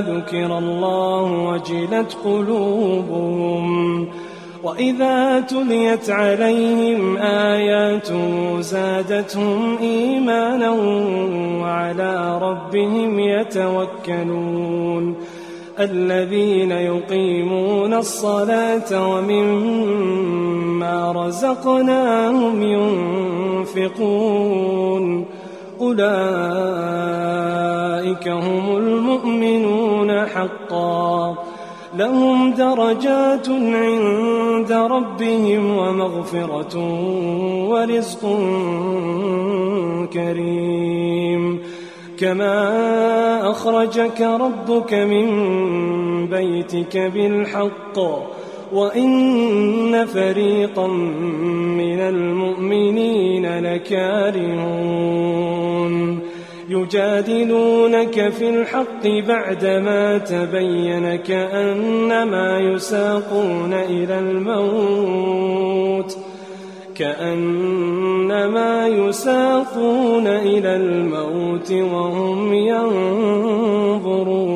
ذكر الله وجلت قلوبهم وإذا تليت عليهم آيات زادتهم إيمانا وعلى ربهم يتوكلون الذين يقيمون الصلاة ومما رزقناهم ينفقون أولئك هم المؤمنون حقا. لهم درجات عند ربهم ومغفرة ورزق كريم. كما أخرجك ربك من بيتك بالحق. وإن فريقا من المؤمنين لكارهون يجادلونك في الحق بعدما تبين كأنما يساقون إلى الموت كأنما يساقون إلى الموت وهم ينظرون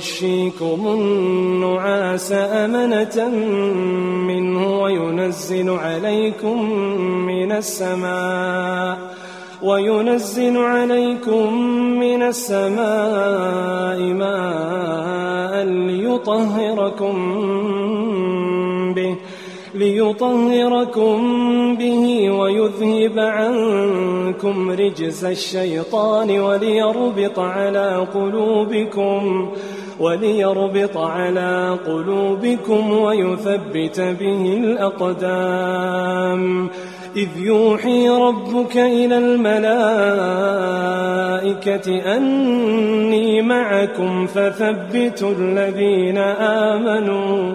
يغشيكم النعاس أمنة منه وينزل عليكم من السماء وينزل عليكم من السماء ماء ليطهركم ليطهركم به ويذهب عنكم رجز الشيطان وليربط على قلوبكم وليربط على قلوبكم ويثبت به الأقدام. إذ يوحي ربك إلى الملائكة أني معكم فثبتوا الذين آمنوا.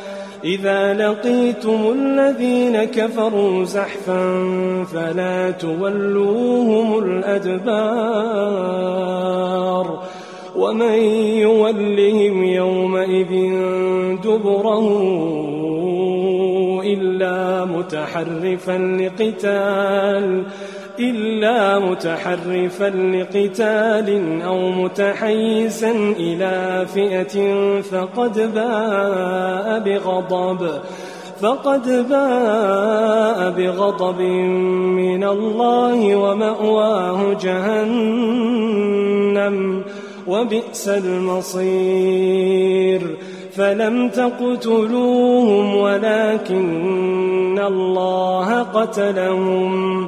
إذا لقيتم الذين كفروا زحفا فلا تولوهم الأدبار ومن يولهم يومئذ دبره إلا متحرفا لقتال إلا متحرفا لقتال أو متحيزا إلى فئة فقد باء بغضب فقد باء بغضب من الله ومأواه جهنم وبئس المصير. فلم تقتلوهم ولكن الله قتلهم.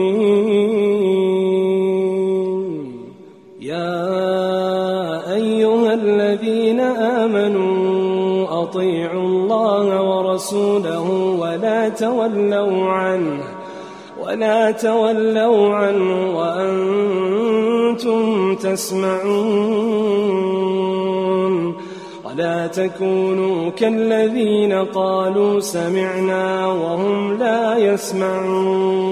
ورسوله ولا تولوا عنه ولا تولوا عنه وأنتم تسمعون. ولا تكونوا كالذين قالوا سمعنا وهم لا يسمعون.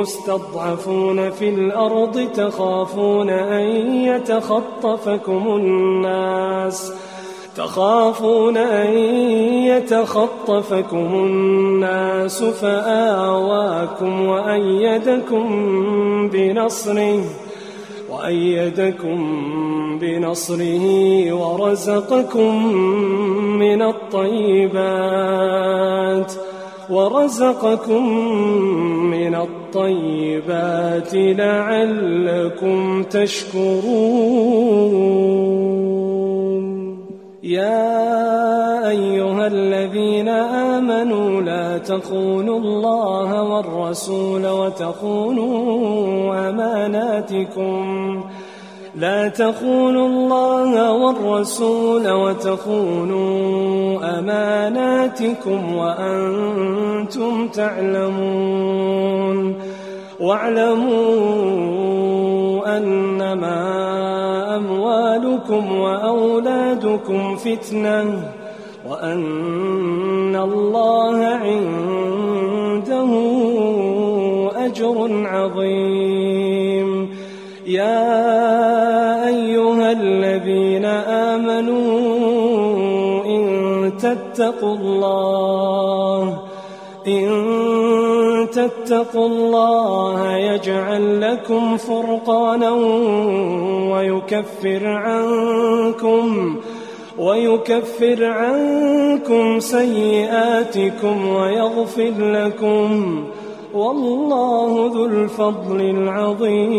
مستضعفون في الأرض تخافون أن يتخطفكم الناس تخافون أن يتخطفكم الناس فآواكم وأيدكم بنصره وأيدكم بنصره ورزقكم من الطيبات ورزقكم من الطيبات لعلكم تشكرون. يا أيها الذين آمنوا لا تخونوا الله والرسول وتخونوا أماناتكم لا تخونوا الله والرسول وتخونوا أماناتكم وأنتم تعلمون. واعلموا أنما أموالكم وأولادكم فتنة وأن الله عنده أجر عظيم. تتقوا الله. إن تتقوا الله يجعل لكم فرقانا ويكفر عنكم ويكفر عنكم سيئاتكم ويغفر لكم. والله ذو الفضل العظيم.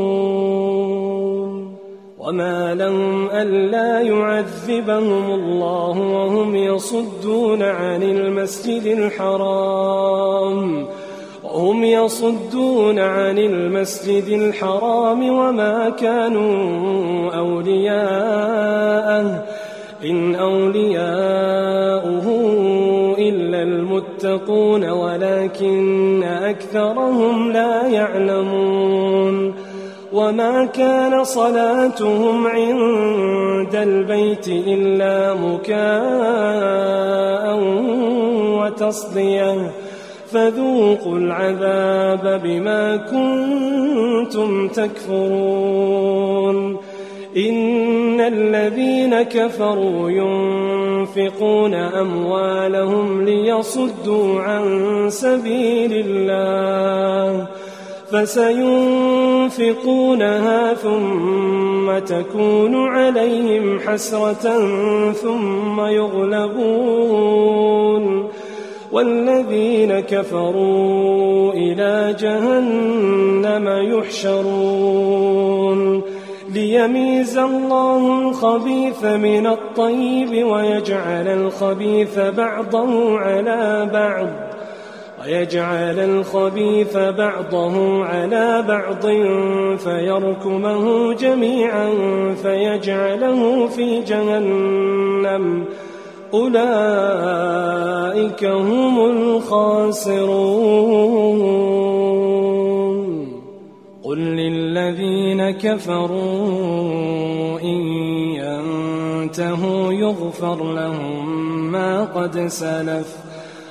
وما لهم ألا يعذبهم الله وهم يصدون عن المسجد الحرام وهم يصدون عن المسجد الحرام وما كانوا أولياءه إن أولياؤه إلا المتقون ولكن أكثرهم لا يعلمون وما كان صلاتهم عند البيت إلا مكاء وتصديه فذوقوا العذاب بما كنتم تكفرون إن الذين كفروا ينفقون أموالهم ليصدوا عن سبيل الله فسينفقونها ثم تكون عليهم حسرة ثم يغلبون. والذين كفروا إلى جهنم يحشرون. ليميز الله الخبيث من الطيب ويجعل الخبيث بعضه على بعض. ويجعل الخبيث بعضه على بعض فيركمه جميعا فيجعله في جهنم. أولئك هم الخاسرون. قل للذين كفروا إن ينتهوا يغفر لهم ما قد سلف.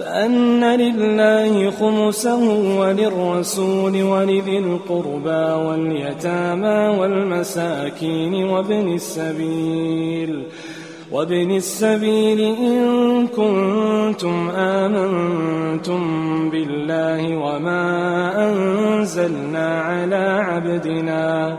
فأن لله خمسه وللرسول ولذي القربى واليتامى والمساكين وابن السبيل وابن السبيل إن كنتم آمنتم بالله وما أنزلنا على عبدنا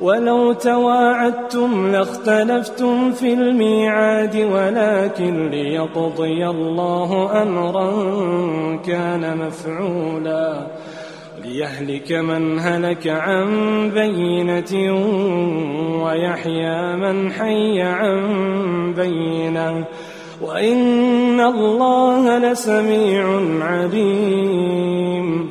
ولو تواعدتم لاختلفتم في الميعاد ولكن ليقضي الله أمرا كان مفعولا. ليهلك من هلك عن بينة ويحيى من حي عن بينة. وإن الله لسميع عليم.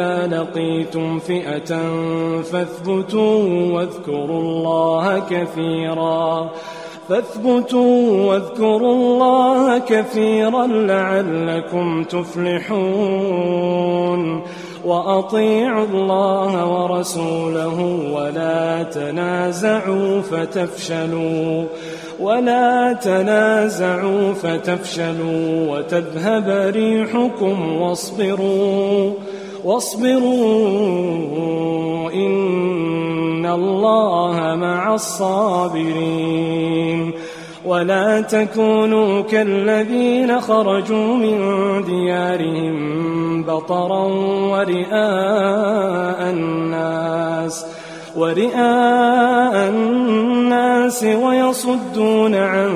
إذا لقيتم فئة فاثبتوا واذكروا الله كثيراً. فاثبتوا واذكروا الله كثيرا لعلكم تفلحون. وأطيعوا الله ورسوله ولا تنازعوا فتفشلوا. ولا تنازعوا فتفشلوا. وتذهب ريحكم واصبروا. واصبروا إن الله مع الصابرين. ولا تكونوا كالذين خرجوا من ديارهم بطرا ورئاء الناس ورئاء الناس ويصدون عن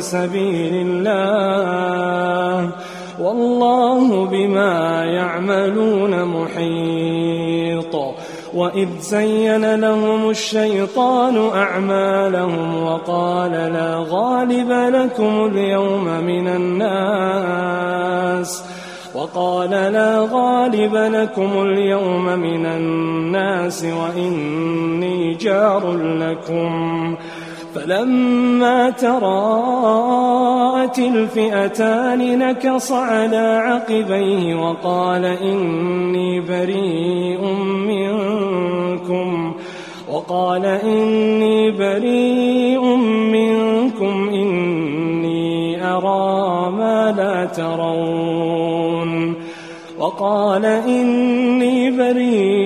سبيل الله. والله بما يعملون محيط. وإذ زين لهم الشيطان أعمالهم وقال لا غالب لكم اليوم من الناس. وقال لا غالب لكم اليوم من الناس وإني جار لكم. فلما تراءت الفئتان نكص على عقبيه وقال إني بريء منكم. وقال إني بريء منكم إني أرى ما لا ترون. وقال إني بريء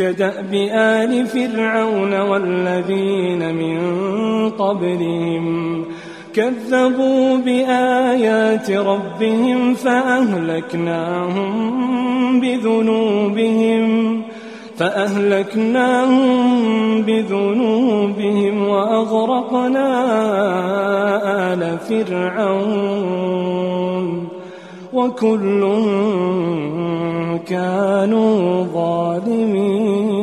كدأب آل فرعون والذين من قبلهم كذبوا بآيات ربهم فأهلكناهم بذنوبهم فأهلكناهم بذنوبهم وأغرقنا آل فرعون وكل كانوا ظالمين.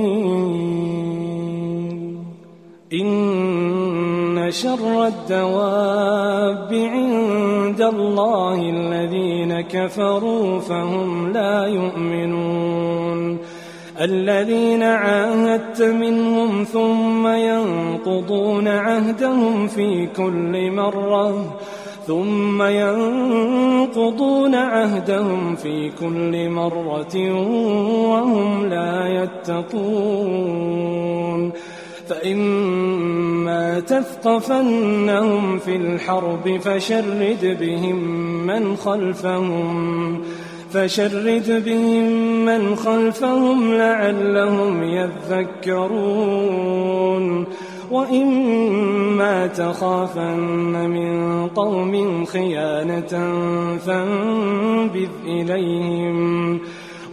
إن شر الدواب عند الله الذين كفروا فهم لا يؤمنون. الذين عاهدت منهم ثم ينقضون عهدهم في كل مرة ثم ينقضون عهدهم في كل مرة وهم لا يتقون. فإما تثقفنهم في الحرب فشرد بهم من خلفهم فشرد بهم من خلفهم لعلهم يذكرون. وإما تخافن من قوم خيانة فانبذ إليهم.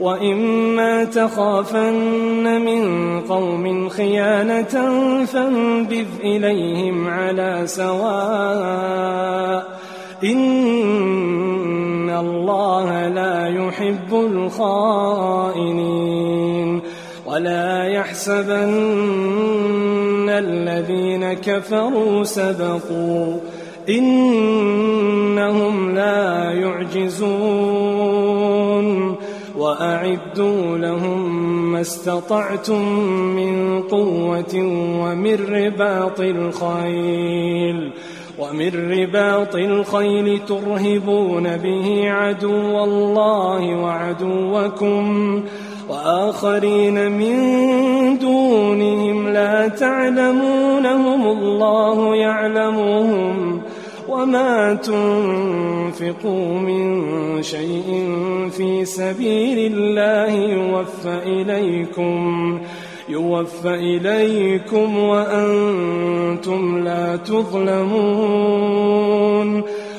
وإما تخافن من قوم خيانة فانبذ إليهم على سواء. إن الله لا يحب الخائنين. ولا يحسبن الذين كفروا سبقوا إنهم لا يعجزون وأعدوا لهم ما استطعتم من قوة ومن رباط الخيل ومن رباط الخيل ترهبون به عدو الله وعدوكم وآخرين من دونهم لا تعلمونهم الله يعلمهم وما تنفقوا من شيء في سبيل الله يوفى إليكم يوفى إليكم وأنتم لا تظلمون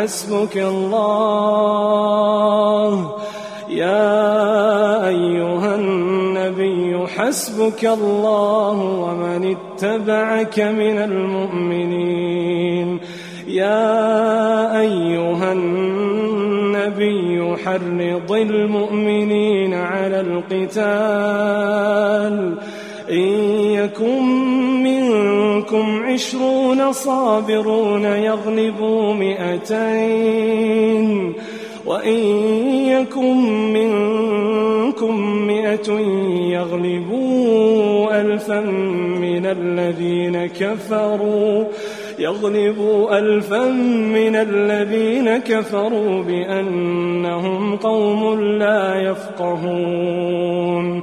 حسبك الله. يا أيها النبي حسبك الله ومن اتبعك من المؤمنين. يا أيها النبي حرض المؤمنين على القتال. إن يكن منكم عشرون صابرون يغلبوا مئتين وإن يكن منكم مئة يغلبوا ألفا من الذين كفروا يغلبوا ألفا من الذين كفروا بأنهم قوم لا يفقهون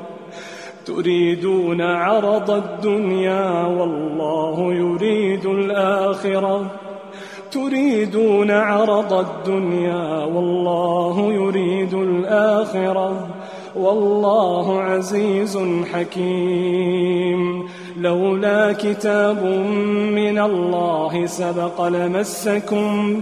تريدون عرض الدنيا والله يريد الآخرة. تريدون عرض الدنيا والله يريد الآخرة. والله عزيز حكيم. لولا كتاب من الله سبق لمسكم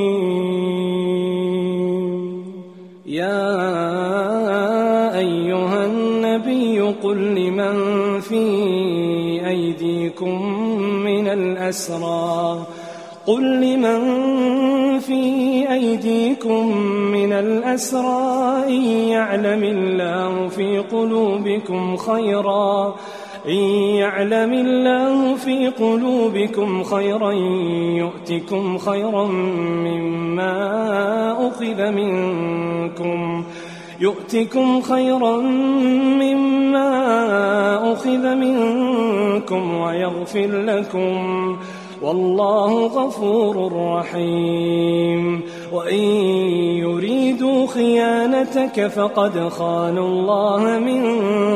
أيديكم من الأسرى. قل لمن في أيديكم من الأسرى إن يعلم الله في قلوبكم خيرا. إن يعلم الله في قلوبكم خيرا يؤتكم خيرا مما أخذ منكم. يؤتكم خيرا مما أخذ منكم ويغفر لكم والله غفور رحيم. وإن يريدوا خيانتك فقد خانوا الله من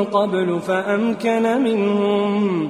قبل فأمكن منهم.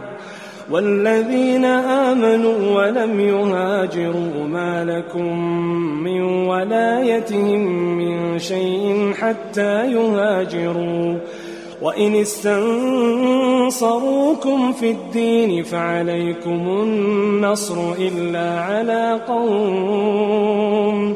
والذين آمنوا ولم يهاجروا ما لكم من ولايتهم من شيء حتى يهاجروا. وإن استنصروكم في الدين فعليكم النصر إلا على قوم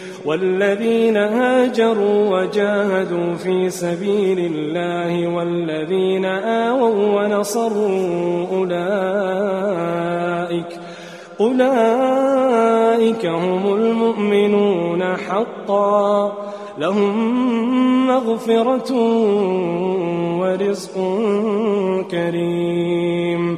والذين هاجروا وجاهدوا في سبيل الله والذين آووا ونصروا أولئك أولئك هم المؤمنون حقا. لهم مغفرة ورزق كريم.